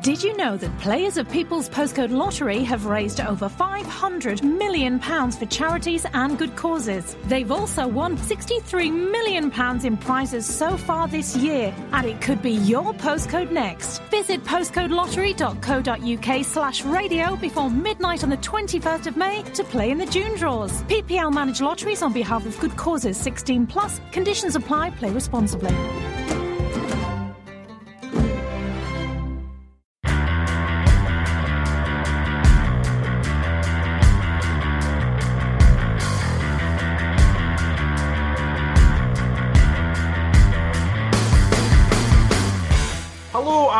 Did you know that players of People's Postcode Lottery have raised over £500 million for charities and good causes? They've also won £63 million in prizes so far this year, and it could be your postcode next. Visit postcodelottery.co.uk slash radio before midnight on the 21st of May to play in the June draws. PPL manage lotteries on behalf of good causes 16 plus. Conditions apply. Play responsibly.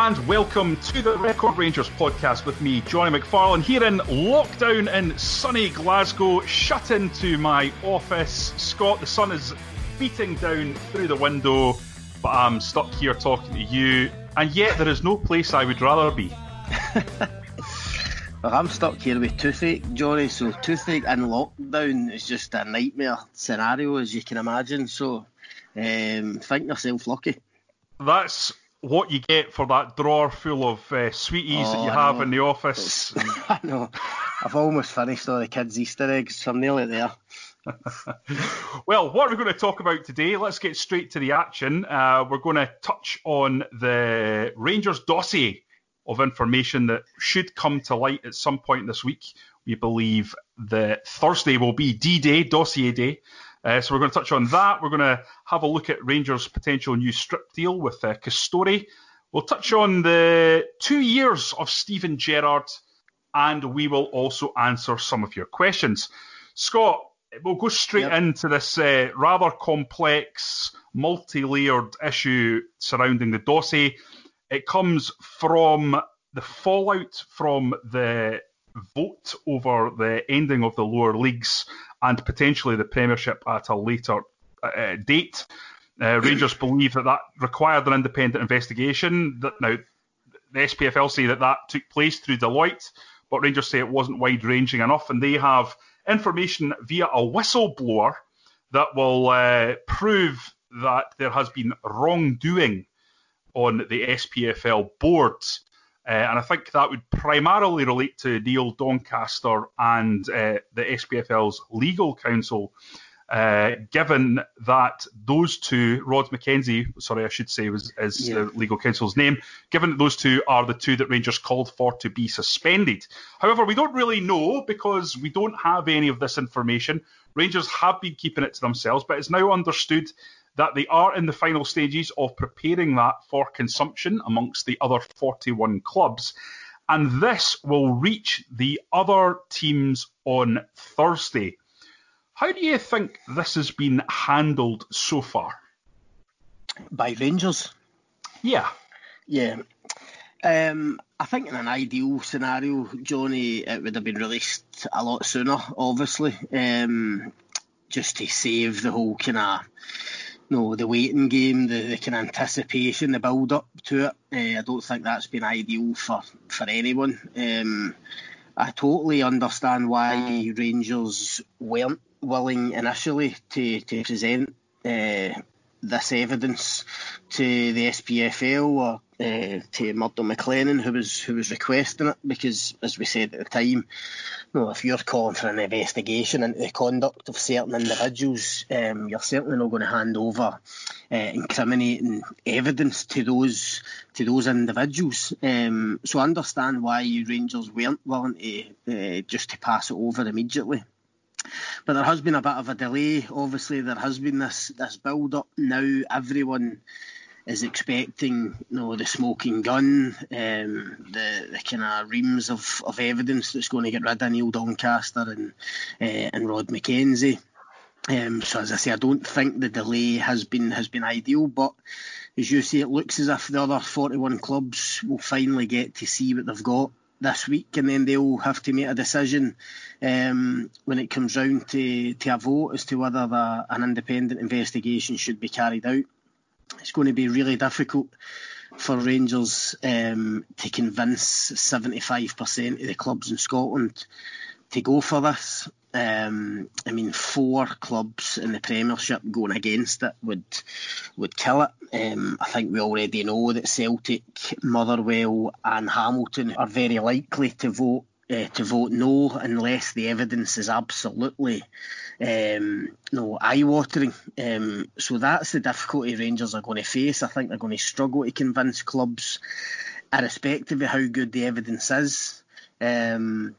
And welcome to the Record Rangers podcast with me, Jonny McFarlane, here in lockdown in sunny Glasgow, shut into my office. Scott, the sun is beating down through the window, but I'm stuck here talking to you, and yet there is no place I would rather be. well, I'm stuck here with toothache, Jonny, so toothache and lockdown is just a nightmare scenario, as you can imagine, so um, think yourself lucky. That's what you get for that drawer full of uh, sweeties oh, that you have in the office. I know. I've almost finished all the kids' Easter eggs, so I'm nearly there. well, what are we going to talk about today? Let's get straight to the action. Uh, we're going to touch on the Rangers dossier of information that should come to light at some point this week. We believe that Thursday will be D Day, dossier day. Uh, so we're going to touch on that. We're going to have a look at Rangers' potential new strip deal with uh, Castore. We'll touch on the two years of Steven Gerrard, and we will also answer some of your questions. Scott, we'll go straight yep. into this uh, rather complex, multi-layered issue surrounding the dossier. It comes from the fallout from the vote over the ending of the lower leagues and potentially the Premiership at a later uh, date. Uh, Rangers believe that that required an independent investigation. That now the SPFL say that that took place through Deloitte, but Rangers say it wasn't wide-ranging enough, and they have information via a whistleblower that will uh, prove that there has been wrongdoing on the SPFL board. Uh, and I think that would primarily relate to Neil Doncaster and uh, the SPFL's legal counsel, uh, given that those two, Rod McKenzie, sorry, I should say was is yeah. the legal counsel's name, given that those two are the two that Rangers called for to be suspended. However, we don't really know because we don't have any of this information. Rangers have been keeping it to themselves, but it's now understood that they are in the final stages of preparing that for consumption amongst the other 41 clubs. And this will reach the other teams on Thursday. How do you think this has been handled so far? By Rangers? Yeah. Yeah. Um, I think in an ideal scenario, Jonny, it would have been released a lot sooner, obviously, um, just to save the whole kind of no, the waiting game, the, the kind of anticipation, the build up to it. Uh, I don't think that's been ideal for, for anyone. Um, I totally understand why Rangers weren't willing initially to, to present uh, this evidence to the SPFL or uh, to Murdo MacLennan, who was who was requesting it, because as we said at the time, you know, if you're calling for an investigation into the conduct of certain individuals, um, you're certainly not going to hand over uh, incriminating evidence to those to those individuals. Um, so understand why you Rangers weren't willing to uh, just to pass it over immediately. But there has been a bit of a delay. Obviously, there has been this this build up. Now everyone is expecting you know the smoking gun, um, the the kind of reams of, of evidence that's going to get rid of Neil Doncaster and uh, and Rod McKenzie. Um, so as I say, I don't think the delay has been has been ideal, but as you say, it looks as if the other 41 clubs will finally get to see what they've got this week, and then they'll have to make a decision um, when it comes round to, to a vote as to whether the, an independent investigation should be carried out. It's going to be really difficult for Rangers um, to convince 75% of the clubs in Scotland to go for this. Um, I mean, four clubs in the Premiership going against it would would kill it. Um, I think we already know that Celtic, Motherwell, and Hamilton are very likely to vote uh, to vote no unless the evidence is absolutely um, no eye-watering. Um, so that's the difficulty Rangers are going to face. I think they're going to struggle to convince clubs, irrespective of how good the evidence is. Um,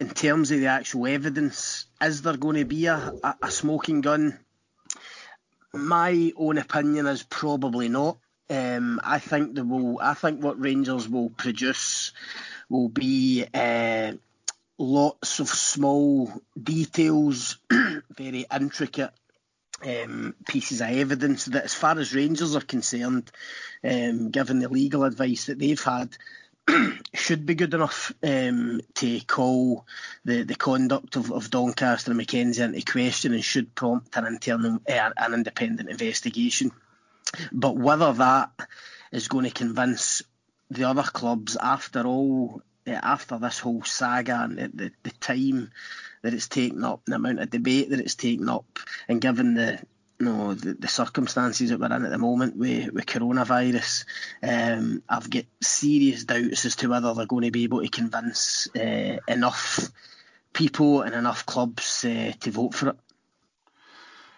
in terms of the actual evidence, is there going to be a, a, smoking gun? My own opinion is probably not. Um, I think the will. I think what Rangers will produce will be uh, lots of small details, very intricate um, pieces of evidence that, as far as Rangers are concerned, um, given the legal advice that they've had, should be good enough um, to call the, the conduct of, of Doncaster and McKenzie into question and should prompt an internal uh, an independent investigation. But whether that is going to convince the other clubs, after all, uh, after this whole saga and the, the, the time that it's taken up, the amount of debate that it's taken up, and given the you know, the, the circumstances that we're in at the moment with, with coronavirus, um, I've got serious doubts as to whether they're going to be able to convince uh, enough people and enough clubs uh, to vote for it.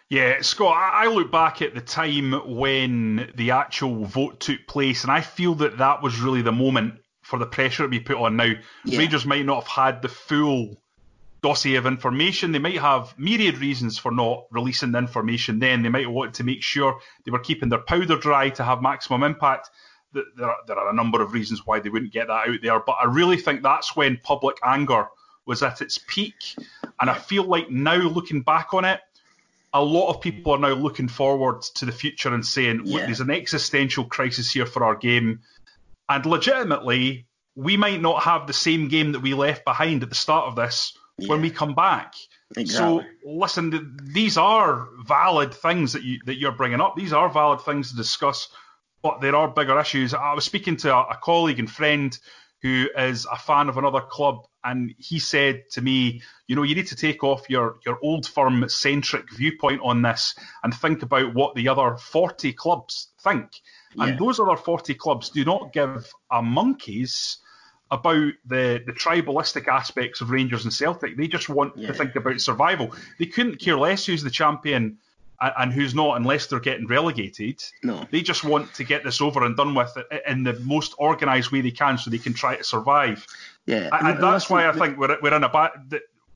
Yeah, Scott, I look back at the time when the actual vote took place, and I feel that that was really the moment for the pressure to be put on. Now, yeah. Rangers might not have had the full dossier of information. They might have myriad reasons for not releasing the information then. They might want to make sure they were keeping their powder dry to have maximum impact. There are, there are a number of reasons why they wouldn't get that out there, but I really think that's when public anger was at its peak. And I feel like now, looking back on it, a lot of people are now looking forward to the future and saying, yeah. there's an existential crisis here for our game. And legitimately, we might not have the same game that we left behind at the start of this yeah. when we come back. Exactly. So listen, these are valid things that you that you're bringing up. These are valid things to discuss, but there are bigger issues. I was speaking to a, a colleague and friend who is a fan of another club, and he said to me, you know, you need to take off your your old firm centric viewpoint on this and think about what the other 40 clubs think. Yeah. And those other 40 clubs do not give a monkey's about the, the tribalistic aspects of Rangers and Celtic. They just want yeah. to think about survival. They couldn't care less who's the champion and, who's not unless they're getting relegated. No. They just want to get this over and done with in the most organised way they can so they can try to survive. Yeah. And, and that's why I think we're, we're in a bad.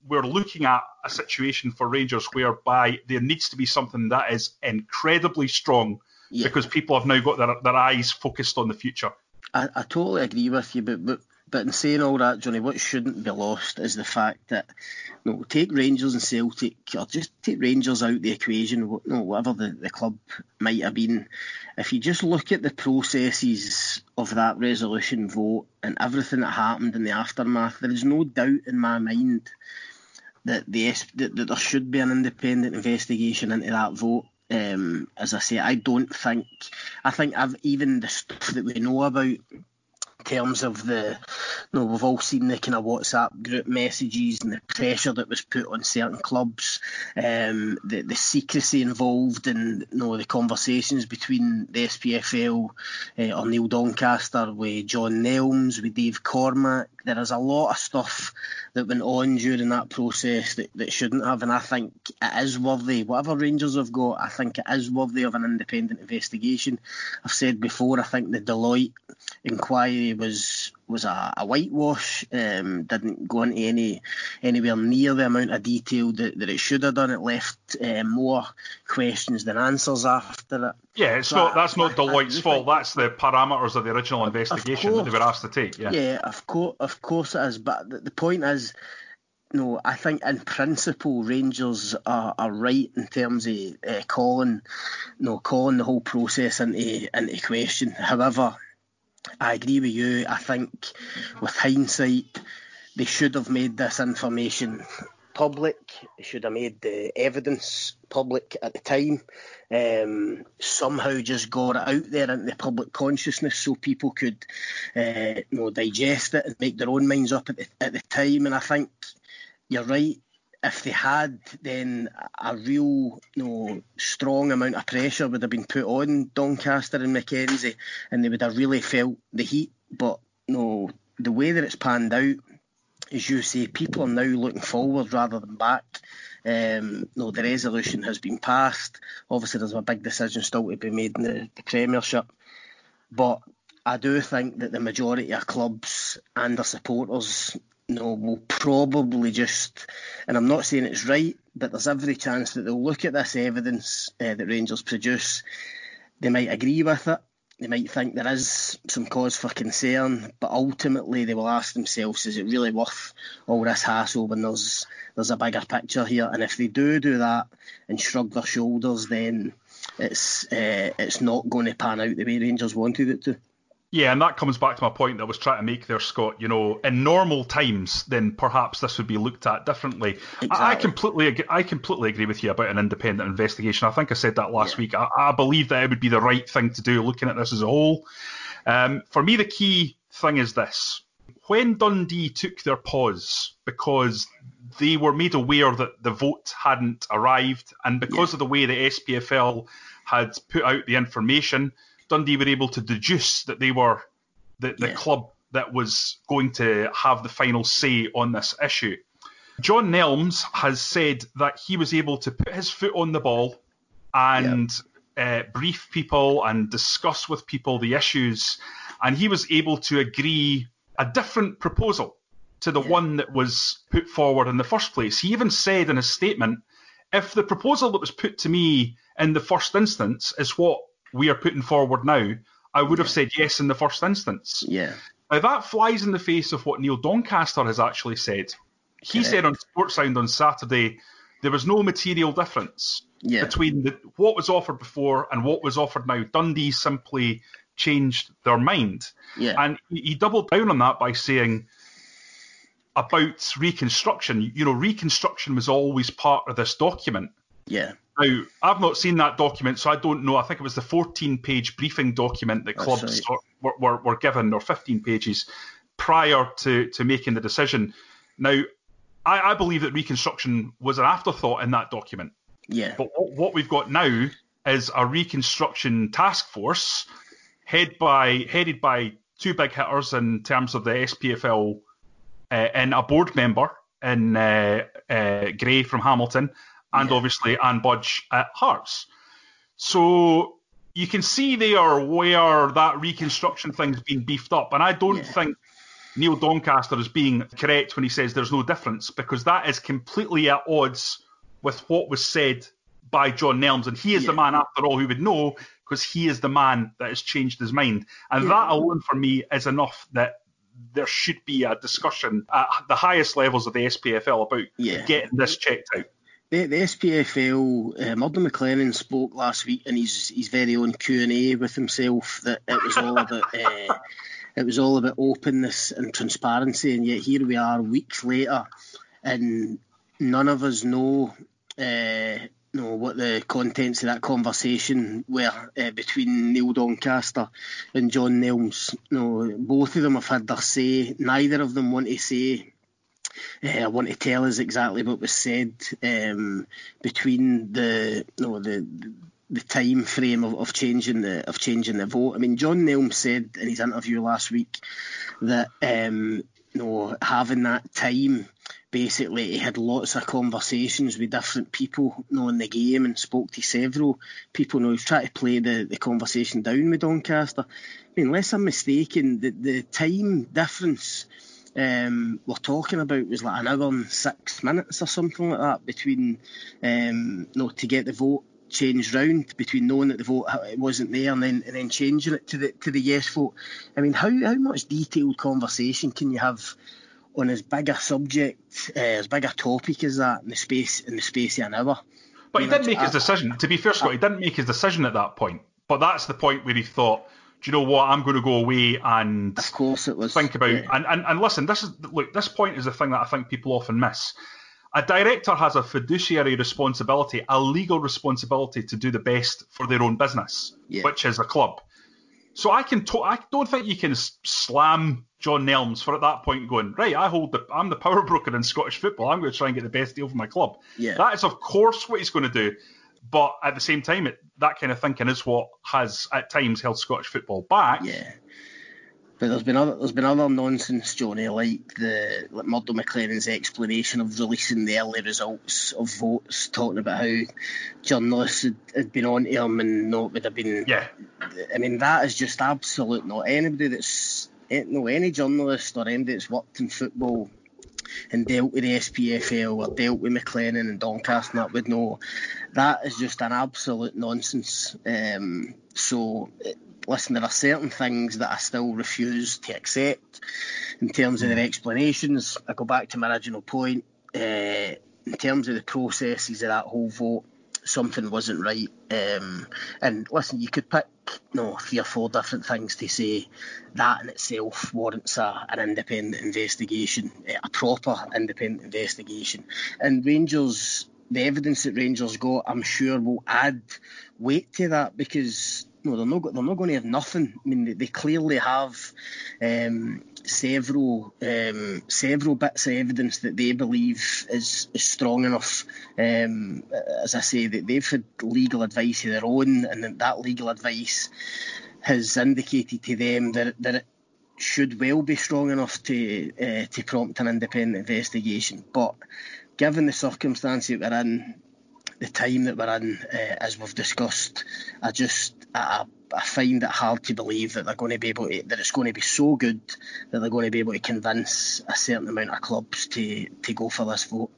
We're looking at a situation for Rangers whereby there needs to be something that is incredibly strong yeah. because people have now got their, their eyes focused on the future. I, I totally agree with you, but, but but in saying all that, Jonny, what shouldn't be lost is the fact that you know, take Rangers and Celtic, or just take Rangers out the equation, you know, whatever the, the club might have been. If you just look at the processes of that resolution vote and everything that happened in the aftermath, there is no doubt in my mind that the that, that there should be an independent investigation into that vote. Um, as I say, I don't think I think I've even the stuff that we know about terms of the, you know, we've all seen the kind of WhatsApp group messages and the pressure that was put on certain clubs, um, the the secrecy involved in you know the conversations between the SPFL uh, or Neil Doncaster with John Nelms, with Dave Cormack. There is a lot of stuff that went on during that process that, that shouldn't have, and I think it is worthy. Whatever Rangers have got, I think it is worthy of an independent investigation. I've said before, I think the Deloitte inquiry was was a, a whitewash. Um, didn't go into any anywhere near the amount of detail that, that it should have done. It left uh, more questions than answers after it. Yeah, it's so not that's I, not Deloitte's fault. that's the parameters of the original investigation course, that they were asked to take. Yeah, yeah, of course, of course it is. But the, the point is no, I think in principle Rangers are, are right in terms of uh, calling, no, calling the whole process into into question. However, I agree with you. I think with hindsight, they should have made this information public. They should have made the evidence public at the time. Um, somehow just got it out there into the public consciousness so people could uh, you know, digest it and make their own minds up at the, at the time. And I think you're right. If they had, then a real, you know, strong amount of pressure would have been put on Doncaster and McKenzie, and they would have really felt the heat. But you no, know, the way that it's panned out, as you say, people are now looking forward rather than back. Um, no, the resolution has been passed. Obviously, there's a big decision still to be made in the, the Premiership, but I do think that the majority of clubs and their supporters no, we'll probably just, and I'm not saying it's right, but there's every chance that they'll look at this evidence uh, that Rangers produce. They might agree with it, they might think there is some cause for concern, but ultimately they will ask themselves, is it really worth all this hassle when there's there's a bigger picture here? And if they do do that and shrug their shoulders, then it's uh, it's not going to pan out the way Rangers wanted it to. Yeah, and that comes back to my point that I was trying to make there, Scott. You know, in normal times, then perhaps this would be looked at differently. Exactly. I, I, completely, I completely agree with you about an independent investigation. I think I said that last yeah. week. I, I, believe that it would be the right thing to do, looking at this as a whole. Um, for me, the key thing is this: when Dundee took their pause because they were made aware that the vote hadn't arrived, and because yeah. of the way the SPFL had put out the information Dundee were able to deduce that they were the, the yeah. club that was going to have the final say on this issue. John Nelms has said that he was able to put his foot on the ball and yeah. uh, brief people and discuss with people the issues, and he was able to agree a different proposal to the yeah. one that was put forward in the first place. He even said in his statement, if the proposal that was put to me in the first instance is what we are putting forward now, I would have said yes in the first instance. Yeah. Now that flies in the face of what Neil Doncaster has actually said. He Correct. said on Sportsound on Saturday there was no material difference yeah. between the, what was offered before and what was offered now. Dundee simply changed their mind. Yeah. And he doubled down on that by saying about reconstruction, you know, reconstruction was always part of this document. Yeah. Now, I've not seen that document, so I don't know. I think it was the 14 page briefing document that clubs right. were, were, were, given, or 15 pages, prior to, to making the decision. Now, I, I believe that reconstruction was an afterthought in that document. Yeah. But what, what we've got now is a reconstruction task force head by, headed by two big hitters in terms of the SPFL uh, and a board member in uh, uh, Gray from Hamilton and yeah. obviously Anne Budge at Hearts. So you can see there where that reconstruction thing's been beefed up, and I don't yeah. think Neil Doncaster is being correct when he says there's no difference because that is completely at odds with what was said by John Nelms, and he is yeah. the man after all who would know because he is the man that has changed his mind, and yeah. that alone for me is enough that there should be a discussion at the highest levels of the SPFL about getting this checked out. The, the SPFL, uh, Murdo MacLennan spoke last week in his, his very own Q and A with himself that it was all about uh, it was all about openness and transparency, and yet here we are weeks later, and none of us know uh, know what the contents of that conversation were uh, between Neil Doncaster and John Nelms. No, both of them have had their say. Neither of them want to say uh, I want to tell us exactly what was said um, between the you know, the the time frame of, of changing the of changing the vote. I mean, John Nelm said in his interview last week that um, you know having that time basically he had lots of conversations with different people you know, in the game and spoke to several people. You know, he's trying to play the, the conversation down with Doncaster. I mean, unless I'm mistaken, the, the time difference um, we're talking about was like an hour and six minutes or something like that between, um, you know, to get the vote changed round between knowing that the vote wasn't there and then and then changing it to the to the yes vote. I mean, how how much detailed conversation can you have on as big a subject, uh, as big a topic as that in the space in the space of an hour. But he didn't make his decision. To be fair, Scott, he didn't make his decision at that point. But that's the point where he thought, do you know what? I'm going to go away and of course it was think about yeah. and, and and listen. This is look. This point is the thing that I think people often miss. A director has a fiduciary responsibility, a legal responsibility to do the best for their own business, yeah. which is a club. So I can, to- I don't think you can slam John Nelms for at that point going right. I hold the, I'm the power broker in Scottish football. I'm going to try and get the best deal for my club. Yeah. That is of course what he's going to do, but at the same time, it, that kind of thinking is what has at times held Scottish football back. Yeah. But there's been other there's been other nonsense, Jonny, like the like Murdo MacLennan's explanation of releasing the early results of votes, talking about how journalists had, had been on to him and not would have been. Yeah. I mean that is just absolute. Not anybody that's eh, no any journalist or anybody that's worked in football and dealt with the SPFL or dealt with MacLennan and Doncaster and that would know that is just an absolute nonsense. Um, so. Listen, there are certain things that I still refuse to accept in terms of their explanations. I go back to my original point. Uh, in terms of the processes of that whole vote, something wasn't right. Um, and listen, you could pick you know, three or four different things to say. That in itself warrants a, an independent investigation, a proper independent investigation. And Rangers, the evidence that Rangers got, I'm sure will add weight to that because no, they're not. They're not going to have nothing. I mean, they, they clearly have um, several um, several bits of evidence that they believe is, is strong enough. Um, as I say, that they've had legal advice of their own, and that, that legal advice has indicated to them that that it should well be strong enough to uh, to prompt an independent investigation. But given the circumstances we're in, the time that we're in, uh, as we've discussed, I just I, find it hard to believe that they're going to be able to, that it's going to be so good that they're going to be able to convince a certain amount of clubs to to go for this vote.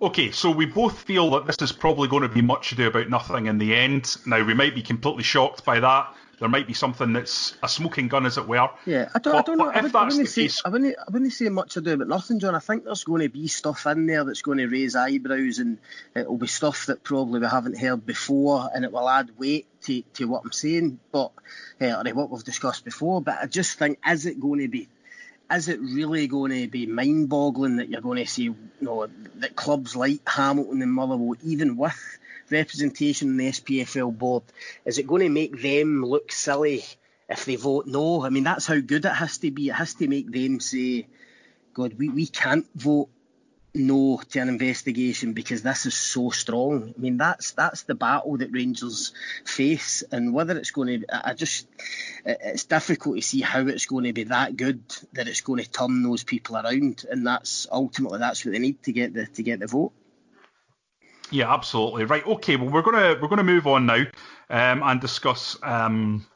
Okay, so we both feel that this is probably going to be much ado about nothing in the end. Now we might be completely shocked by that there might be something that's a smoking gun, as it were. Yeah, I don't, but, I don't know. I, would, I, wouldn't say, case... I, wouldn't, I wouldn't say much ado about nothing, John. I think there's going to be stuff in there that's going to raise eyebrows, and it will be stuff that probably we haven't heard before, and it will add weight to, to what I'm saying, but uh, or what we've discussed before. But I just think, is it going to be is it really going to be mind boggling that you're going to see you know, that clubs like Hamilton and Motherwell, even with representation in the SPFL board, is it going to make them look silly if they vote no? I mean, that's how good it has to be. It has to make them say, God, we, we can't vote no to an investigation because this is so strong. I mean, that's that's the battle that Rangers face, and whether it's going to, I just, it's difficult to see how it's going to be that good that it's going to turn those people around, and that's ultimately that's what they need to get the to get the vote. Yeah, absolutely. Right. Okay. Well, we're gonna we're gonna move on now um, and discuss um,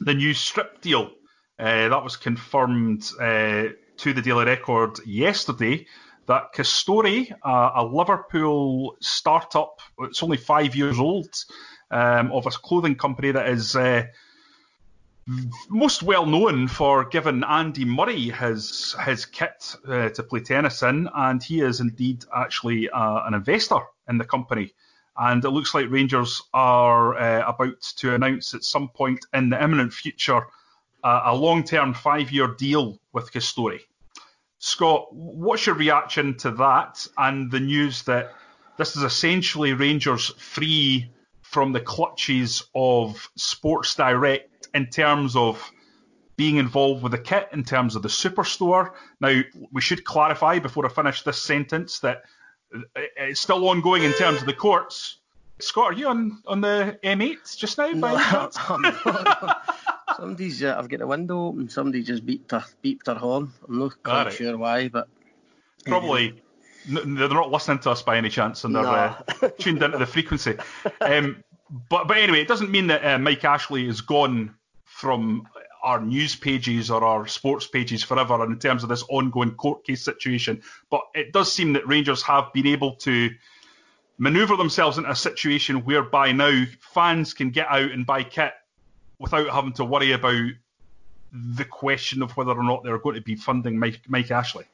the new strip deal uh, that was confirmed uh, to the Daily Record yesterday. That Castore, uh, a Liverpool startup, it's only five years old, um, of a clothing company that is uh, most well known for giving Andy Murray his his kit uh, to play tennis in, and he is indeed actually uh, an investor in the company. And it looks like Rangers are uh, about to announce at some point in the imminent future uh, a long-term five-year deal with Castore. Scott, what's your reaction to that and the news that this is essentially Rangers free from the clutches of Sports Direct in terms of being involved with the kit, in terms of the superstore. Now, we should clarify before I finish this sentence that it's still ongoing in terms of the courts. Scott, are you on, on the M8 just now? No, I'm Somebody's, uh, I've got the window open. Somebody just beeped their, beeped their horn. I'm not quite right. sure why, but probably n- they're not listening to us by any chance, and they're no. uh, tuned into the frequency. Um, but but anyway, it doesn't mean that uh, Mike Ashley is gone from our news pages or our sports pages forever in terms of this ongoing court case situation. But it does seem that Rangers have been able to manoeuvre themselves into a situation whereby now fans can get out and buy kit without having to worry about the question of whether or not they're going to be funding Mike, Mike Ashley.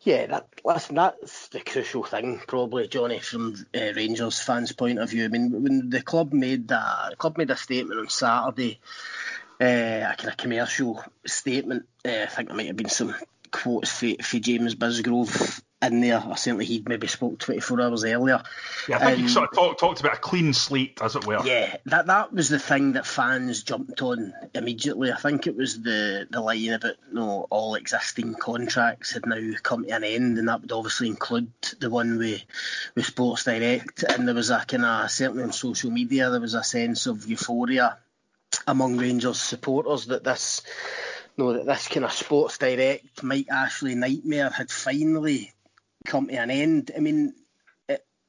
Yeah, that listen, that's the crucial thing, probably, Jonny, from uh, Rangers fans' point of view. I mean, when the club made that, the club made a statement on Saturday, uh, a kind of commercial statement. Uh, I think there might have been some quotes for, for James Bisgrove in there. I certainly he maybe spoke 24 hours earlier. Yeah, I think um, he sort of talk, talked about a clean slate, as it were. Yeah, that that was the thing that fans jumped on immediately. I think it was the, the line about you know, all existing contracts had now come to an end, and that would obviously include the one with, with Sports Direct. And there was a kind of, certainly on social media, there was a sense of euphoria among Rangers supporters that this you know that this kind of Sports Direct Mike Ashley nightmare had finally come to an end. I mean,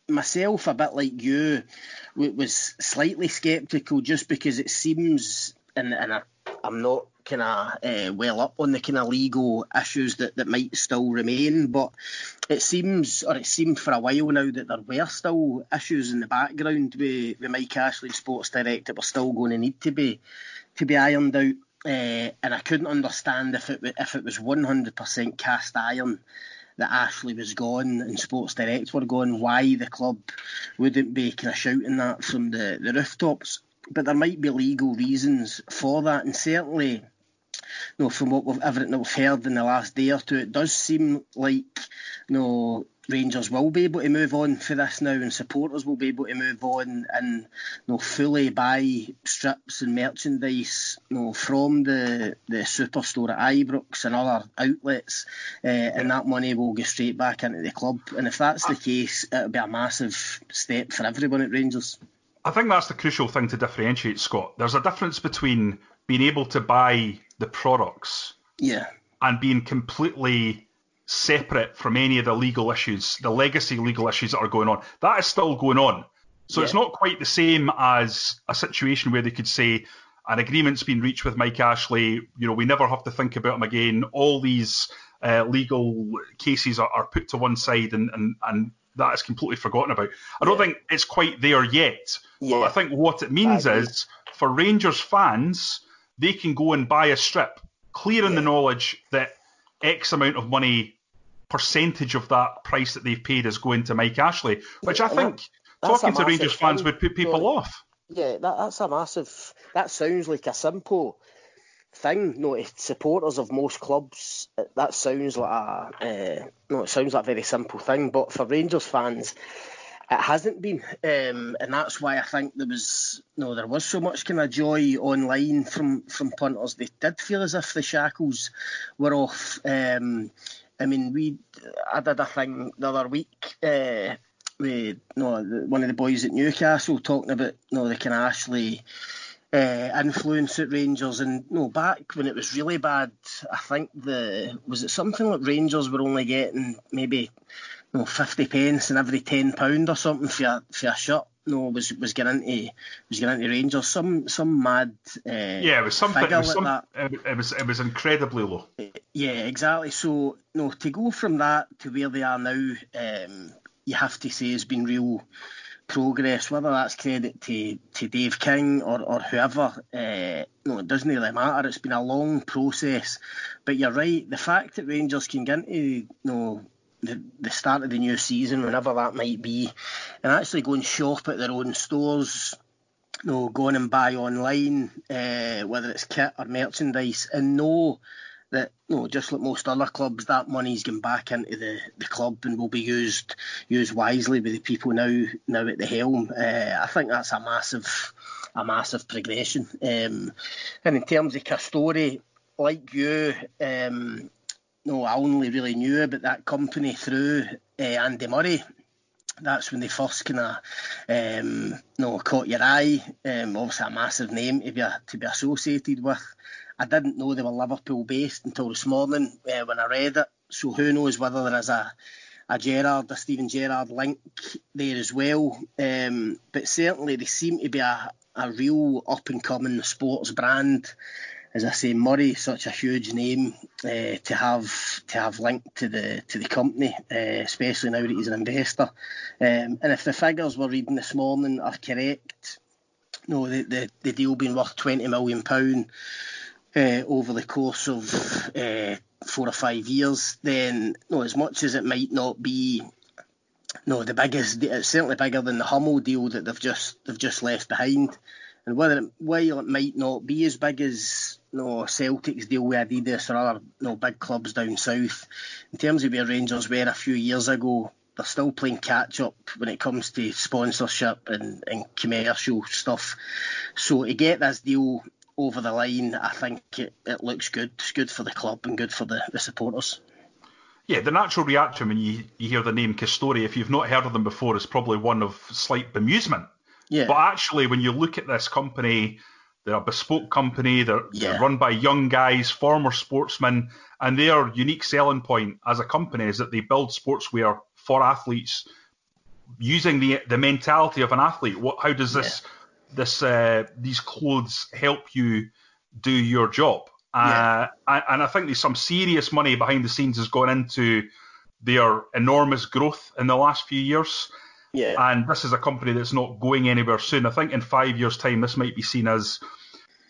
myself, a bit like you, was slightly sceptical just because it seems, and, and I, am not kind of uh, well up on the kind of legal issues that, that might still remain, but it seems, or it seemed for a while now, that there were still issues in the background with, with Mike Ashley Sports Direct that were still going to need to be to be ironed out. Uh, and I couldn't understand if it if it was 100% cast iron that Ashley was gone and Sports Direct were gone, why the club wouldn't be kind of shouting that from the, the rooftops. But there might be legal reasons for that, and certainly, you know, from what we've everything that we've heard in the last day or two, it does seem like you know Rangers will be able to move on for this now, and supporters will be able to move on and you know, fully buy strips and merchandise you know, from the the superstore at Ibrox and other outlets, uh, and that money will go straight back into the club. And if that's the case, it'll be a massive step for everyone at Rangers. I think that's the crucial thing to differentiate, Scott. There's a difference between being able to buy the products, yeah, and being completely separate from any of the legal issues, the legacy legal issues that are going on. That is still going on. So yeah. it's not quite the same as a situation where they could say an agreement's been reached with Mike Ashley. You know, we never have to think about him again. All these uh, legal cases are, are, put to one side, and, and and that is completely forgotten about. I don't yeah. think it's quite there yet. Yeah. I think what it means is for Rangers fans, they can go and buy a strip, clear in the knowledge that X amount of money percentage of that price that they've paid is going to Mike Ashley, which I think talking to Rangers thing. fans would put people off. Yeah, that, that's a massive. That sounds like a simple thing. No, if supporters of most clubs, that sounds like a. Uh, no, it sounds like a very simple thing. But for Rangers fans, it hasn't been, um, and that's why I think there was no, there was so much kind of joy online from from punters. They did feel as if the shackles were off. Um, I mean, we I did a thing the other week uh, no one of the boys at Newcastle talking about you know, the kind of Ashley uh, influence at Rangers, and you no, know, back when it was really bad, I think the was it something like Rangers were only getting maybe you know, fifty pence in every ten pound or something for a, for a shirt no was was getting into was getting into Rangers. Some some mad. Uh, yeah, it was something. It was, some, like it was it was incredibly low. Yeah, exactly. So no, to go from that to where they are now, um, you have to say has been real progress. Whether that's credit to, to Dave King or or whoever, uh, no, it doesn't really matter. It's been a long process, but you're right. The fact that Rangers can get into you know the, the start of the new season, whenever that might be, and actually go and shop at their own stores, you know, go and buy online, uh, whether it's kit or merchandise, and know that you know, just like most other clubs, that money's going back into the, the club and will be used used wisely by the people now now at the helm. Uh, I think that's a massive a massive progression. Um, and in terms of Castore, like you, um, no, I only really knew about that company through uh, Andy Murray. That's when they first kind of, um, no, caught your eye. Um, obviously, a massive name to be to be associated with. I didn't know they were Liverpool based until this morning uh, when I read it. So who knows whether there is a a Gerrard, a Steven Gerrard link there as well. Um, but certainly they seem to be a, a real up and coming sports brand as I say, Murray such a huge name uh, to have to have linked to the to the company, uh, especially now that he's an investor. Um, and if the figures we're reading this morning are correct, no, the, the, the deal being worth twenty million pound, uh, over the course of uh, four or five years, then no, as much as it might not be no the biggest, it's certainly bigger than the Hummel deal that they've just they've just left behind. And whether it, while it might not be as big as you know, Celtic's deal with Adidas or other you know, big clubs down south, in terms of where Rangers were a few years ago, they're still playing catch up when it comes to sponsorship and, and commercial stuff. So to get this deal over the line, I think it, it looks good. It's good for the club and good for the, the supporters. Yeah, the natural reaction when you, you hear the name Castore, if you've not heard of them before, is probably one of slight bemusement. Yeah. But actually, when you look at this company, they're a bespoke company. They're, yeah. they're, run by young guys, former sportsmen, and their unique selling point as a company is that they build sportswear for athletes using the the mentality of an athlete. What? How does this yeah. This uh, these clothes help you do your job? Yeah. Uh, and I think there's some serious money behind the scenes has gone into their enormous growth in the last few years. Yeah. And this is a company that's not going anywhere soon. I think in five years' time, this might be seen as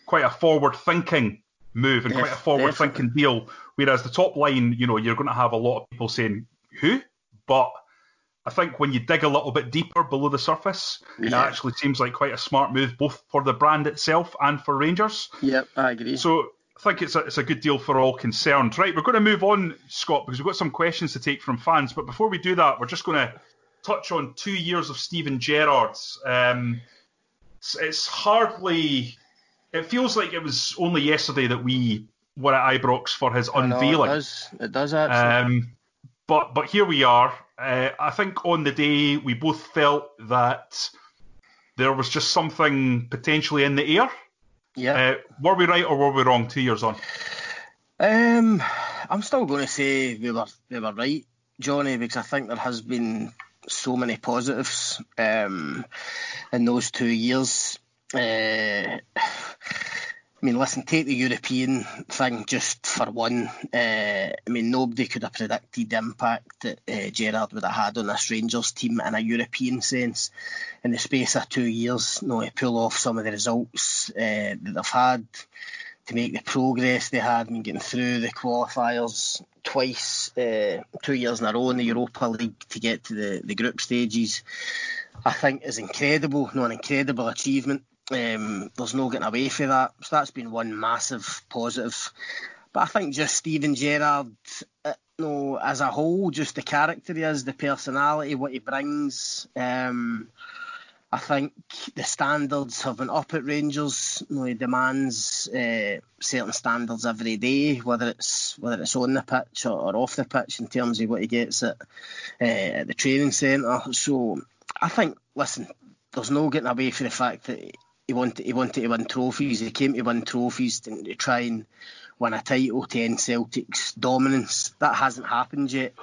quite a forward-thinking move and quite a forward-thinking deal. Whereas the top line, you know, you're going to have a lot of people saying, "Who?" But I think when you dig a little bit deeper below the surface, yeah. it actually seems like quite a smart move, both for the brand itself and for Rangers. Yep, I agree. So I think it's a, it's a good deal for all concerned. Right, we're going to move on, Scott, because we've got some questions to take from fans. But before we do that, we're just going to touch on two years of Steven Gerrard's. Um, it's, hardly. It feels like it was only yesterday that we were at Ibrox for his unveiling. Know, it does. It does actually. Um, but but here we are. Uh, I think on the day we both felt that there was just something potentially in the air. Yeah. Uh, were we right or were we wrong two years on? Um, I'm still going to say we were we were right, Jonny, because I think there has been so many positives um, in those two years. Uh, I mean, listen, take the European thing just for one. Uh, I mean, nobody could have predicted the impact that uh, Gerrard would have had on this Rangers team in a European sense. In the space of two years, you know, to pull off some of the results uh, that they've had, to make the progress they had, I mean, getting through the qualifiers twice, uh, two years in a row in the Europa League to get to the, the group stages, I think is incredible, no, an incredible achievement. Um, there's no getting away from that. So that's been one massive positive. But I think just Steven Gerrard, uh, no, as a whole, just the character he is, the personality, what he brings. Um, I think the standards have been up at Rangers. You know, he demands uh, certain standards every day, whether it's whether it's on the pitch or, or off the pitch, in terms of what he gets at, uh, at the training centre. So I think, listen, there's no getting away from the fact that he wanted he wanted to win trophies. He came to win trophies to, to try and win a title to end Celtic's dominance. That hasn't happened yet.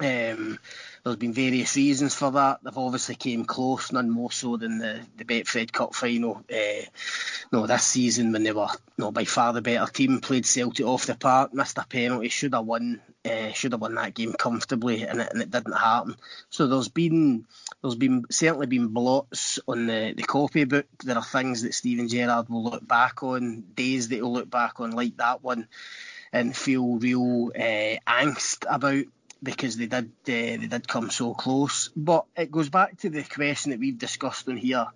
Um, there's been various reasons for that. They've obviously came close, none more so than the, the Betfred Cup final. Uh, no, this season when they were no by far the better team, played Celtic off the park, missed a penalty, should have won, uh, should have won that game comfortably, and it, and it didn't happen. So there's been there's been certainly been blots on the, the copybook. There are things that Steven Gerrard will look back on, days that he'll look back on like that one, and feel real uh, angst about because they did uh, they did come so close. But it goes back to the question that we've discussed on here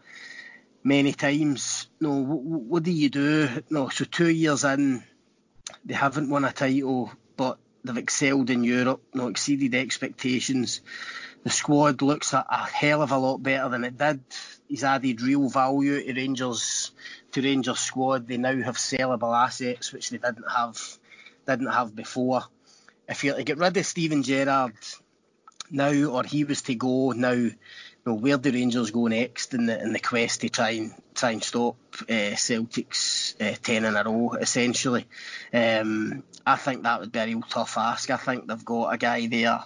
many times. No, what, what do you do? No, so two years in, they haven't won a title, but they've excelled in Europe. No, exceeded expectations. The squad looks a, a hell of a lot better than it did. He's added real value to Rangers to Rangers squad. They now have sellable assets which they didn't have didn't have before if you're to get rid of Steven Gerrard now, or he was to go now, know, where do Rangers go next in the in the quest to try and try and stop uh, Celtic's uh, ten in a row? Essentially, um, I think that would be a real tough ask. I think they've got a guy there.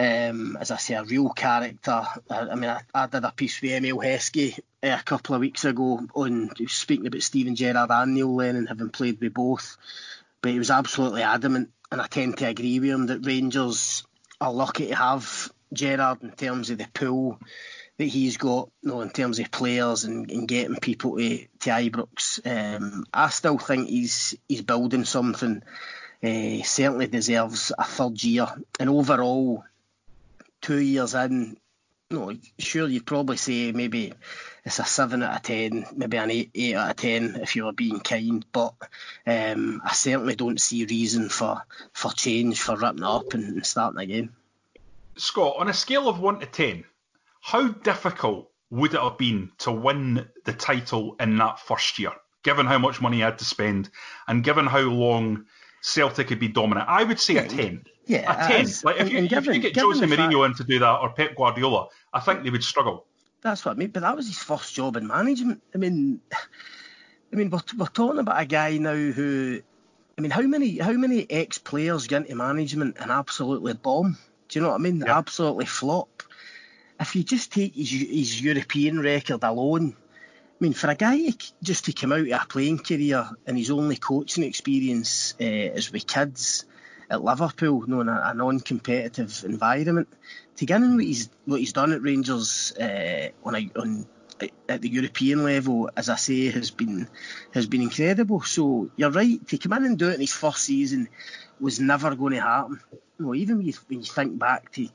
Um, as I say, a real character. I, I mean, I, I, did a piece with Emile Heskey uh, a couple of weeks ago on speaking about Steven Gerrard and Neil Lennon having played with both, but he was absolutely adamant and I tend to agree with him that Rangers are lucky to have Gerrard in terms of the pool that he's got, you know, in terms of players and, and getting people to, to Ibrox. Um, I still think he's he's building something. Uh, certainly deserves a third year, and overall, two years in, no, sure you'd probably say maybe it's a seven out of ten, maybe an eight, eight out of ten if you were being kind. But um, I certainly don't see reason for for change for ripping it up and, starting again. Scott, on a scale of one to ten, how difficult would it have been to win the title in that first year, given how much money he had to spend and given how long Celtic could be dominant? I would say yeah, a 10. Yeah, a 10. Like if, you, given, if you get Jose Mourinho in to do that or Pep Guardiola, I think they would struggle. That's what I mean, but that was his first job in management. I mean, I mean, we're, we're talking about a guy now who, I mean, how many how many ex players get into management and absolutely bomb? Do you know what I mean? Yeah. Absolutely flop if you just take his, his European record alone, mean, for a guy just to come out of a playing career and his only coaching experience uh, is with kids at Liverpool, you know, a, a non-competitive environment, to get in what he's what he's done at Rangers uh, on a, on at the European level, as I say, has been has been incredible. So you're right to come in and do it in his first season was never going to happen. You know, even when you, when you think back to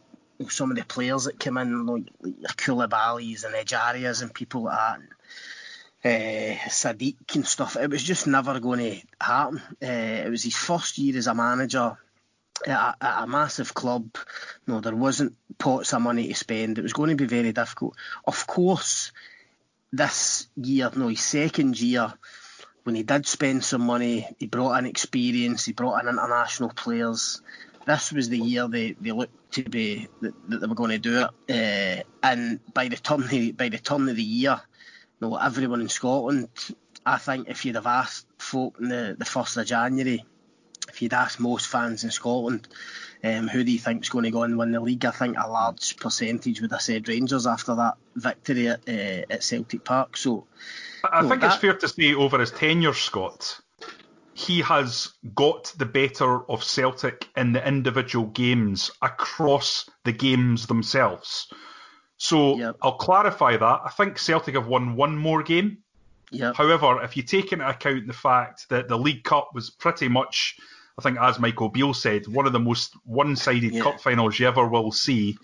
some of the players that came in, like, like Coulibaly's and Ejarias and people like that. Uh, Sadiq and stuff. It was just never going to happen. Uh, it was his first year as a manager at a, at a, massive club. No, there wasn't pots of money to spend. It was going to be very difficult. Of course, this year, no, his second year, when he did spend some money, he brought in experience, he brought in international players this was the year they, they looked to be that, that they were going to do it. Uh, and by the turn by the turn of the year, know, everyone in Scotland, I think if you'd have asked folk in the, the first of January, if you'd asked most fans in Scotland, um, who do you think is going to go and win the league? I think a large percentage would have said Rangers after that victory at, uh, at Celtic Park. So, I think that, it's fair to say over his tenure, Scott, he has got the better of Celtic in the individual games across the games themselves. So yep. I'll clarify that. I think Celtic have won one more game. Yep. However, if you take into account the fact that the League Cup was pretty much, I think, as Michael Beale said, one of the most one sided yeah. cup finals you ever will see.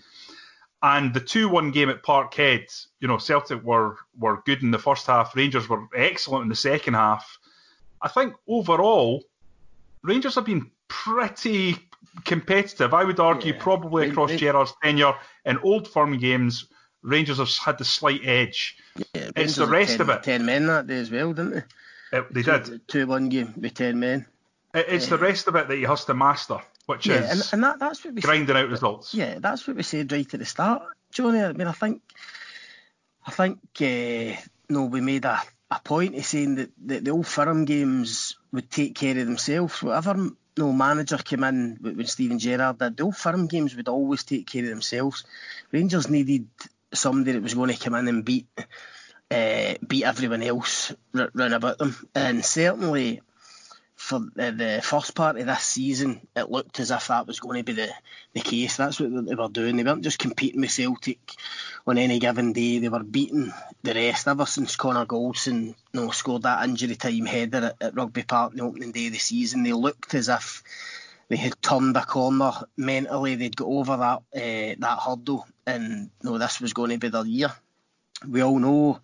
And the 2 1 game at Parkhead, you know, Celtic were, were good in the first half, Rangers were excellent in the second half I think overall, Rangers have been pretty competitive. I would argue yeah. probably across Gerrard's tenure in old firm games, Rangers have had the slight edge. Yeah, it's the rest 10, of it. Ten men that day as well, didn't they? It, they did. Two one game with ten men. It, it's yeah. the rest of it that he has to master, which yeah, is and, and that, that's what we grinding said, out results. Yeah, that's what we said right at the start, Jonny. I mean, I think, I think, uh, no, we made a a point of saying that, that the old firm games would take care of themselves. Whatever no manager came in when Steven Gerrard did, the old firm games would always take care of themselves. Rangers needed somebody that was going to come in and beat uh, beat everyone else round about them, and certainly for the, the, first part of this season, it looked as if that was going to be the, the case. That's what they were doing. They weren't just competing with Celtic on any given day. They were beating the rest. Ever since Connor Goldson you know, scored that injury time header at, at Rugby Park on the opening day of the season, they looked as if they had turned a corner mentally. They'd got over that uh, that hurdle, and you know, this was going to be their year. We all know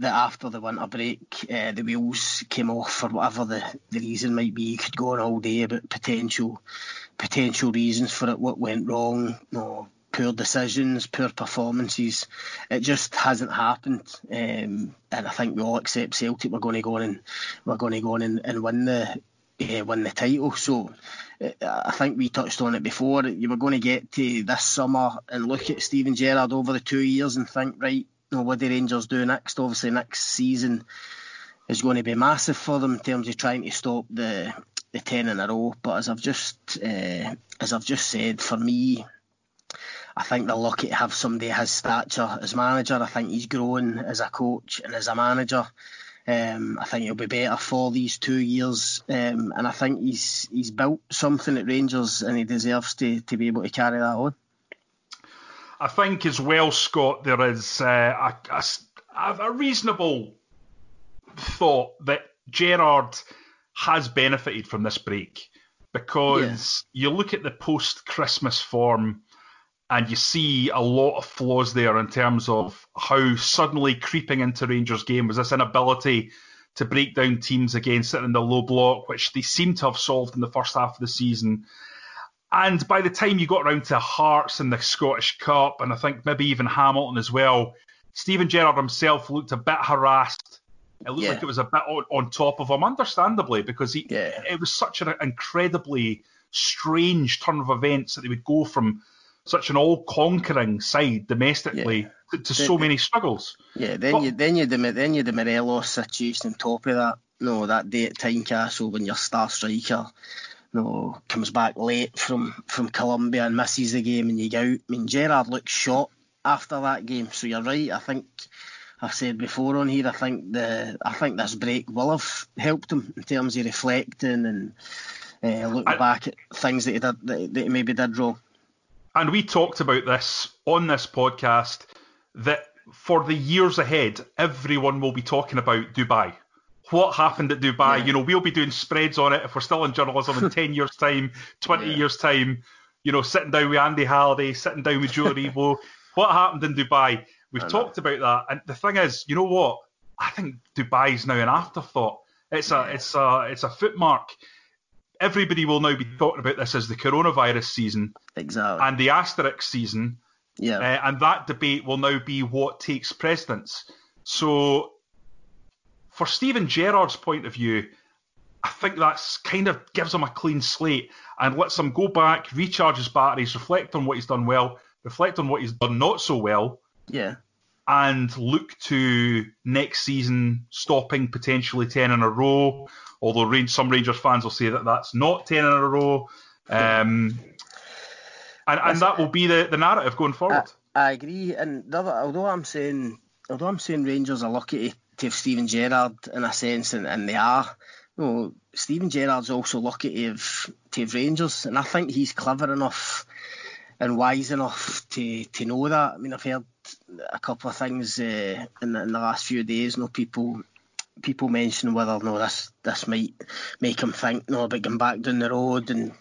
that after the winter break, uh, the wheels came off for whatever the, the reason might be. You could go on all day about potential potential reasons for it, what went wrong, poor decisions, poor performances. It just hasn't happened, um, and I think we all accept Celtic. We're going to go on and we're going to go on and, and win the uh, win the title. So uh, I think we touched on it before. You were going to get to this summer and look at Steven Gerrard over the two years and think, right, know, what the Rangers do next. Obviously, next season is going to be massive for them in terms of trying to stop the the ten in a row. But as I've just uh, as I've just said, for me, I think they're lucky to have somebody his stature as manager. I think he's grown as a coach and as a manager. Um, I think he'll be better for these two years, um, and I think he's he's built something at Rangers, and he deserves to, to be able to carry that on. I think as well, Scott, there is uh, a, a, a reasonable thought that Gerrard has benefited from this break because yeah. you look at the post Christmas form and you see a lot of flaws there in terms of how suddenly creeping into Rangers' game was this inability to break down teams again sitting in the low block, which they seem to have solved in the first half of the season. And by the time you got around to Hearts and the Scottish Cup, and I think maybe even Hamilton as well, Steven Gerrard himself looked a bit harassed. It looked yeah. like it was a bit on, on, top of him, understandably, because he, yeah. it was such an incredibly strange turn of events that they would go from such an all-conquering side domestically yeah. to, to so many struggles. Yeah, then but, you then you the then you the Morelos situation on top of that. No, that day at Tynecastle when your star striker no, comes back late from, from Colombia and misses the game and you go out. I mean, Gerrard looks shot after that game, so you're right. I think I've said before on here. I think the I think this break will have helped him in terms of reflecting and uh, looking I, back at things that he did that, that he maybe did wrong. And we talked about this on this podcast that for the years ahead, everyone will be talking about Dubai what happened at Dubai. Yeah. You know, we'll be doing spreads on it if we're still in journalism in 10 years' time, 20 yeah. years' time, you know, sitting down with Andy Halliday, sitting down with Joe Aribo. What happened in Dubai? We've talked about that. And the thing is, you know what? I think Dubai is now an afterthought. It's a, it's a, it's a footmark. Everybody will now be talking about this as the coronavirus season. Exactly. And the asterisk season. Yeah. Uh, and that debate will now be what takes precedence. So for Steven Gerrard's point of view, I think that's kind of gives him a clean slate and lets him go back, recharge his batteries, reflect on what he's done well, reflect on what he's done not so well. Yeah. And look to next season stopping potentially 10 in a row, although some Rangers fans will say that that's not 10 in a row. Um, and, and that will be the, the narrative going forward. I, I agree. And other, although I'm saying although I'm saying Rangers are lucky to to Steven Gerrard in a sense, and, and they are. You know, Steven Gerrard's also lucky to have, to have Rangers, and I think he's clever enough and wise enough to, to know that. I mean, I've heard a couple of things uh, in, the, in the last few days. You know, people people mention whether no this this might make him think no about going back down the road and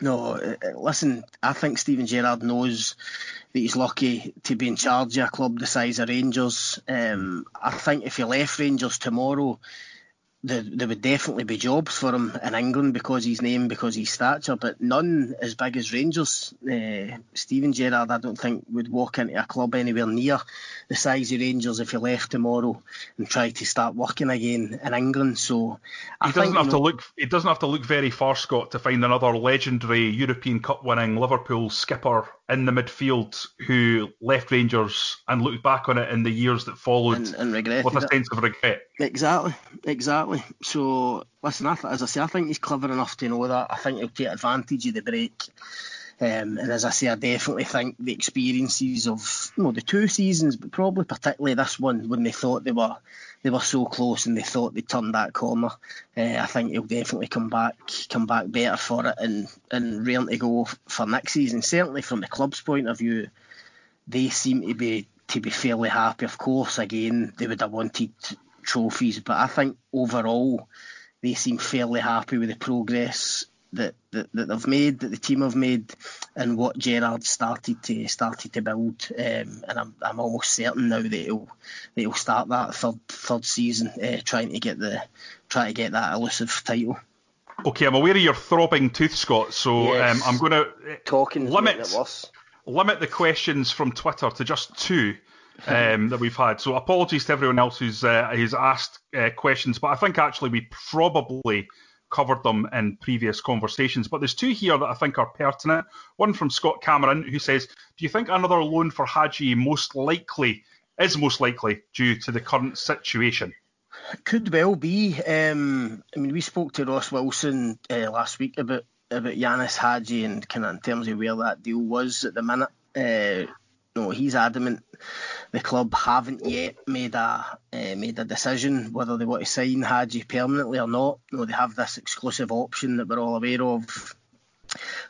no uh, listen I think Steven Gerrard knows that he's lucky to be in charge of a club the size of Rangers. Um, I think if he left Rangers tomorrow, there, there would definitely be jobs for him in England because his name, because his stature, but none as big as Rangers. Uh, Steven Gerrard, I don't think, would walk into a club anywhere near the size of Rangers if he left tomorrow and tried to start working again in England. So I he doesn't think, have know, to look. He doesn't have to look very far, Scott, to find another legendary European Cup winning Liverpool skipper in the midfield who left Rangers and looked back on it in the years that followed and, and with a sense of regret. Exactly, exactly. So listen, as I say, I think he's clever enough to know that. I think he'll take advantage of the break. Um, and as I say, I definitely think the experiences of you know, the two seasons, but probably particularly this one, when they thought they were they were so close and they thought they turned that corner, uh, I think he'll definitely come back come back better for it and and ready to go for next season. Certainly from the club's point of view, they seem to be to be fairly happy. Of course, again, they would have wanted trophies, but I think overall they seem fairly happy with the progress that, that, that they've made, that the team have made, and what Gerrard started to started to build. Um, and I'm, I'm almost certain now that he'll that he'll start that third third season uh, trying to get the try to get that elusive title. Okay, I'm aware of your throbbing tooth, Scott. So yes. um, I'm going to talking limit limit the questions from Twitter to just two um, that we've had. So apologies to everyone else who's uh, who's asked uh, questions, but I think actually we probably covered them in previous conversations. But there's two here that I think are pertinent. One from Scott Cameron who says, "Do you think another loan for Hagi most likely is most likely due to the current situation?" Could well be. Um, I mean, we spoke to Ross Wilson uh, last week about about Ianis Hagi and kind of in terms of where that deal was at the minute. Uh, no, he's adamant the club haven't yet made a uh, made a decision whether they want to sign Hagi permanently or not. No, they have this exclusive option that we're all aware of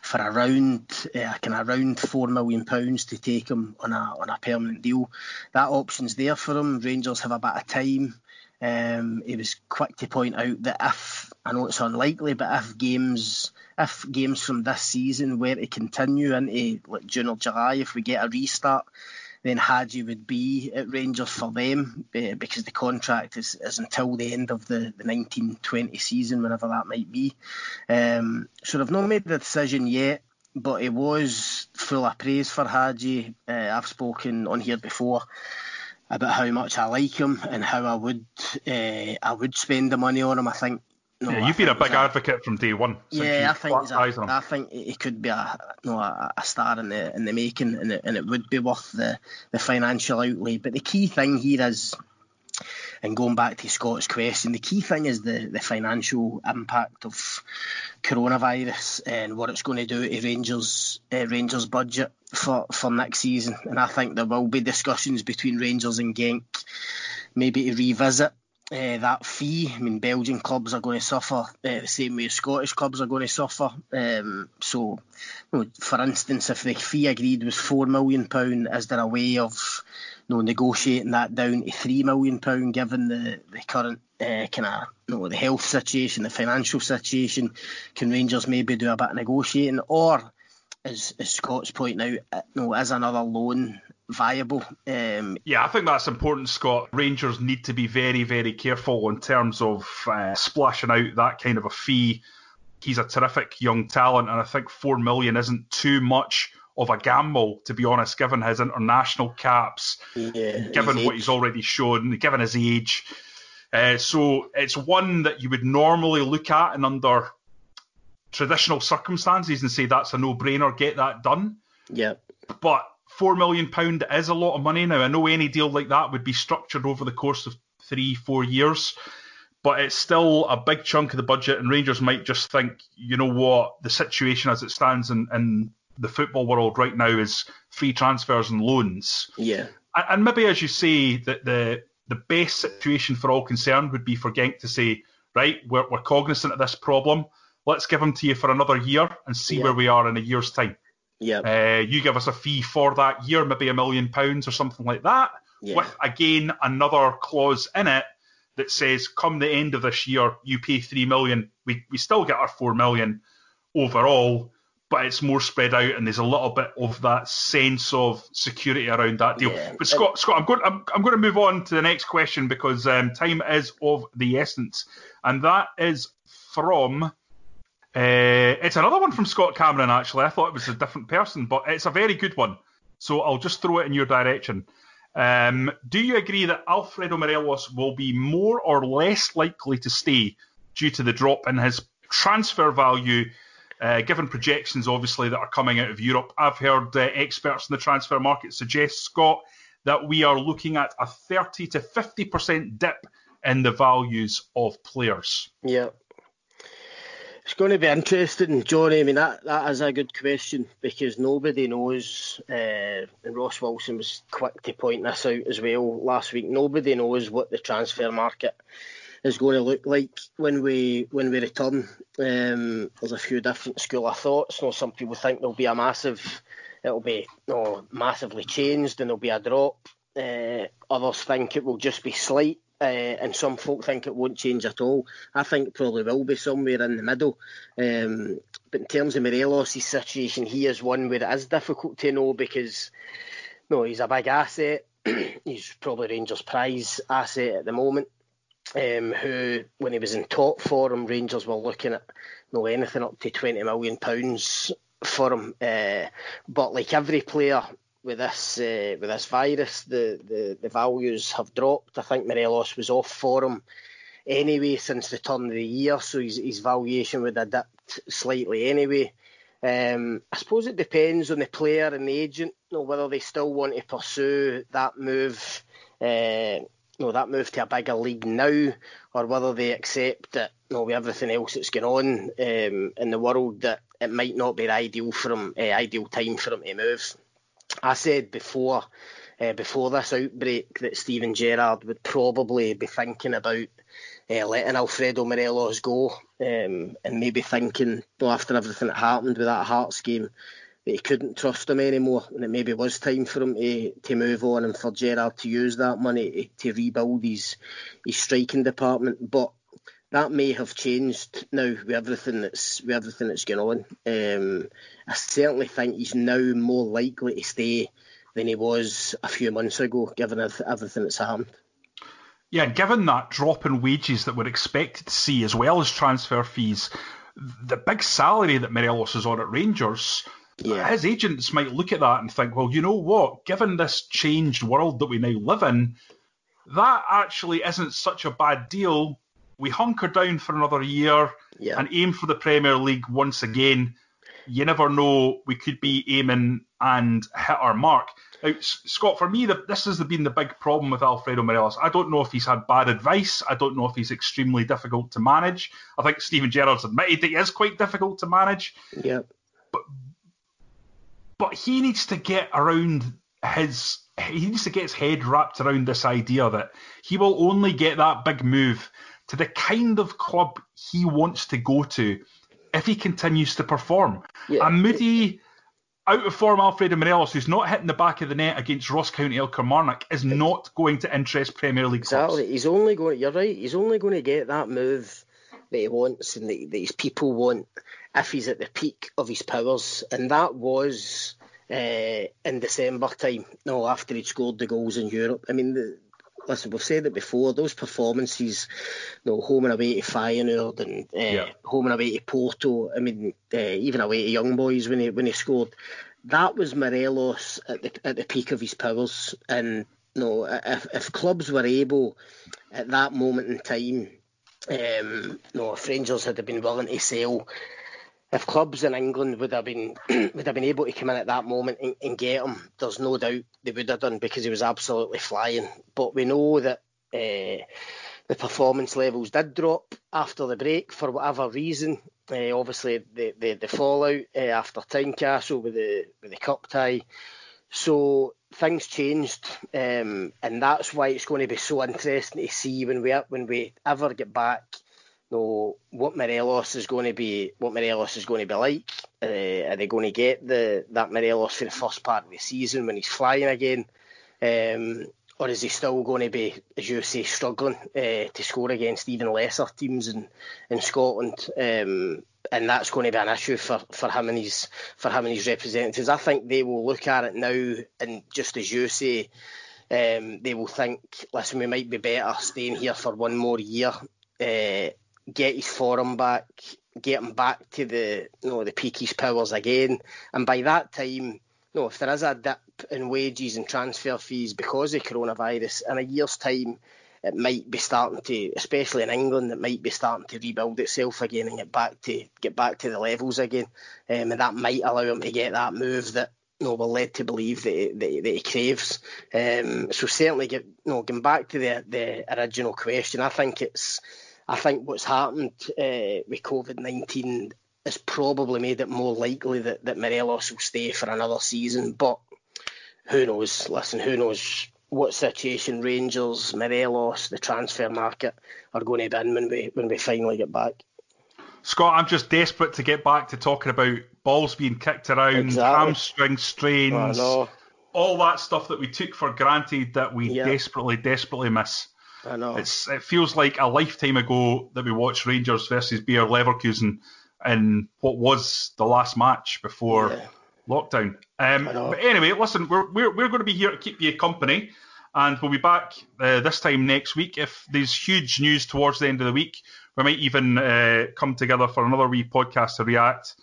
for around uh, kind of around four million pounds to take him on a on a permanent deal. That option's there for him. Rangers have a bit of time. Um, he was quick to point out that if I know it's unlikely, but if games if games from this season were to continue into like June or July, if we get a restart, then Hagi would be at Rangers for them uh, because the contract is, is until the end of the, the 1920 season, whenever that might be. Um, so they've not made the decision yet, but it was full of praise for Hagi. Uh, I've spoken on here before about how much I like him and how I would uh, I would spend the money on him. I think no, yeah, you've been a big advocate from day one. Yeah, I think a, I think he could be a no a, a, star in the in the making, and it, and it would be worth the, the financial outlay. But the key thing here is, and going back to Scott's question, the key thing is the, the financial impact of coronavirus and what it's going to do to Rangers uh, Rangers budget for for next season. And I think there will be discussions between Rangers and Genk, maybe to revisit uh, that fee. I mean, Belgian clubs are going to suffer uh, the same way Scottish clubs are going to suffer. Um, so, you know, for instance, if the fee agreed was four million pound, is there a way of you know, negotiating that down to three million pound, given the the current uh, kind of you know, the health situation, the financial situation? Can Rangers maybe do a bit of negotiating, or as, as Scott's pointing out, you know, as another loan viable. Um, yeah, I think that's important, Scott. Rangers need to be very, very careful in terms of uh, splashing out that kind of a fee. He's a terrific young talent, and I think four million isn't too much of a gamble, to be honest, given his international caps, yeah, given what he's already shown, given his age. Uh, so it's one that you would normally look at and under traditional circumstances and say that's a no-brainer, get that done. Yeah. But four million pound is a lot of money now. I know any deal like that would be structured over the course of three, four years, but it's still a big chunk of the budget, and Rangers might just think, you know what, the situation as it stands in, in the football world right now is free transfers and loans. Yeah. And, maybe, as you say, that the the best situation for all concerned would be for Genk to say, right, we're, we're cognizant of this problem. Let's give them to you for another year and see yeah. where we are in a year's time. Yeah. Uh, you give us a fee for that year, maybe a million pounds or something like that, yeah. with again another clause in it that says, come the end of this year, you pay three million. We we still get our four million overall, but it's more spread out, and there's a little bit of that sense of security around that deal. Yeah. But Scott, Scott, I'm going I'm, I'm going to move on to the next question because um, time is of the essence, and that is from uh, it's another one from Scott Cameron, actually. I thought it was a different person, but it's a very good one. So I'll just throw it in your direction. Um, do you agree that Alfredo Morelos will be more or less likely to stay due to the drop in his transfer value, uh, given projections, obviously, that are coming out of Europe? I've heard uh, experts in the transfer market suggest, Scott, that we are looking at a 30 to 50% dip in the values of players. Yeah, it's going to be interesting, Jonny. I mean, that, that is a good question because nobody knows, uh, and Ross Wilson was quick to point this out as well last week. Nobody knows what the transfer market is going to look like when we when we return. Um, there's a few different school of thoughts. You know, some people think there'll be a massive, it'll be you know, massively changed and there'll be a drop. Uh, others think it will just be slight uh, and some folk think it won't change at all. I think probably will be somewhere in the middle. Um, but in terms of Morelos' situation, he is one where it is difficult to know because no, he's a big asset. he's probably Rangers' prize asset at the moment. Um, who, when he was in top form, Rangers were looking at know anything up to twenty million pounds for him. Uh, but like every player, with this uh, with this virus, the, the, the values have dropped. I think Morelos was off for him anyway since the turn of the year, so his, his valuation would have dipped slightly anyway. Um, I suppose it depends on the player and the agent, you know, whether they still want to pursue that move, uh, you know, that move to a bigger league now, or whether they accept that, you know, with everything else that's going on um, in the world, that it might not be the ideal for him, uh, ideal time for them to move. I said before uh, before this outbreak that Steven Gerrard would probably be thinking about uh, letting Alfredo Morelos go um, and maybe thinking, well, after everything that happened with that Hearts game, that he couldn't trust him anymore and it maybe was time for him to, to move on and for Gerrard to use that money to, to rebuild his, his striking department. But that may have changed now with everything that's with everything that's going on. Um, I certainly think he's now more likely to stay than he was a few months ago, given everything that's happened. Yeah, given that drop in wages that we're expected to see, as well as transfer fees, the big salary that Morelos is on at Rangers, yeah. his agents might look at that and think, well, you know what? Given this changed world that we now live in, that actually isn't such a bad deal. We hunker down for another year yeah. and aim for the Premier League once again. You never know, we could be aiming and hit our mark. Now, Scott, for me, the, this has been the big problem with Alfredo Morelos. I don't know if he's had bad advice. I don't know if he's extremely difficult to manage. I think Steven Gerrard's admitted that he is quite difficult to manage. Yeah. But but he needs to get around his he needs to get his head wrapped around this idea that he will only get that big move to the kind of club he wants to go to if he continues to perform. Yeah. And Moody out of form Alfredo Morelos, who's not hitting the back of the net against Ross County Kilmarnock, is not going to interest Premier League exactly. clubs. He's only going. You're right. He's only going to get that move that he wants and that, that his people want if he's at the peak of his powers, and that was uh, in December time. No, after he'd scored the goals in Europe. I mean, the, listen, we've said it before. Those performances, you know, home and away to Feyenoord and uh, yeah. home and away to Porto. I mean, uh, even away to Young Boys when he when he scored. That was Morelos at the at the peak of his powers. And you know, if if clubs were able at that moment in time, um, you know, if Rangers had been willing to sell if clubs in England would have been would have been able to come in at that moment and, and, get him, there's no doubt they would have done because he was absolutely flying. But we know that uh, the performance levels did drop after the break for whatever reason. Uh, obviously, the, the, the fallout uh, after Tynecastle with the with the cup tie. So things changed, um, and that's why it's going to be so interesting to see when we when we ever get back know what Morelos is going to be, what Morelos is going to be like. Uh, are they going to get the that Morelos for the first part of the season when he's flying again, um, or is he still going to be, as you say, struggling uh, to score against even lesser teams in in Scotland? Um, and that's going to be an issue for, for him and his for him and his representatives. I think they will look at it now, and just as you say, um, they will think, listen, we might be better staying here for one more year. Uh, get his form back, get him back to the you know the peak his powers again, and by that time, you know, if there is a dip in wages and transfer fees because of coronavirus, in a year's time, it might be starting to, especially in England, it might be starting to rebuild itself again and get back to get back to the levels again, um, and that might allow him to get that move that you know, we're led to believe that, that, that he craves. Um, so certainly, get, you know, going back to the the original question, I think it's I think what's happened uh, with COVID 19 has probably made it more likely that, that Morelos will stay for another season. But who knows? Listen, who knows what situation Rangers, Morelos, the transfer market are going to be in when we, when we finally get back. Scott, I'm just desperate to get back to talking about balls being kicked around, exactly. hamstring strains, all that stuff that we took for granted that we yep. desperately, desperately miss. I know. It's it feels like a lifetime ago that we watched Rangers versus Bayer Leverkusen in what was the last match before yeah. lockdown. Um, but anyway, listen, we're, we're we're going to be here to keep you company, and we'll be back uh, this time next week. If there's huge news towards the end of the week, we might even uh, come together for another wee podcast to react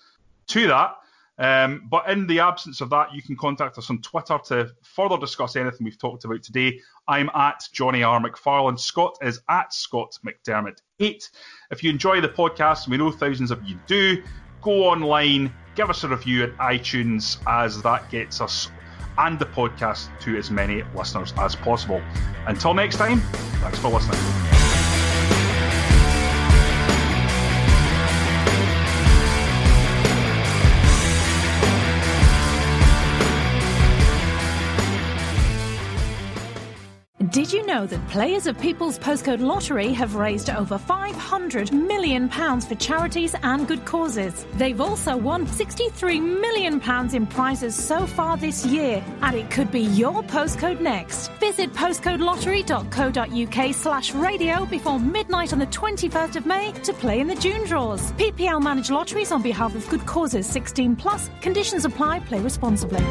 to that. Um, but in the absence of that, you can contact us on Twitter to further discuss anything we've talked about today. I'm at Jonny R. McFarlane. Scott is at Scott McDermott8. If you enjoy the podcast, and we know thousands of you do, go online, give us a review at iTunes, as that gets us and the podcast to as many listeners as possible. Until next time, thanks for listening. You know that players of People's Postcode Lottery have raised over £500 million for charities and good causes? They've also won £63 million in prizes so far this year, and it could be your postcode next. Visit postcodelottery.co.uk slash radio before midnight on the 21st of May to play in the June draws. PPL manage lotteries on behalf of good causes 16 plus. Conditions apply. Play responsibly.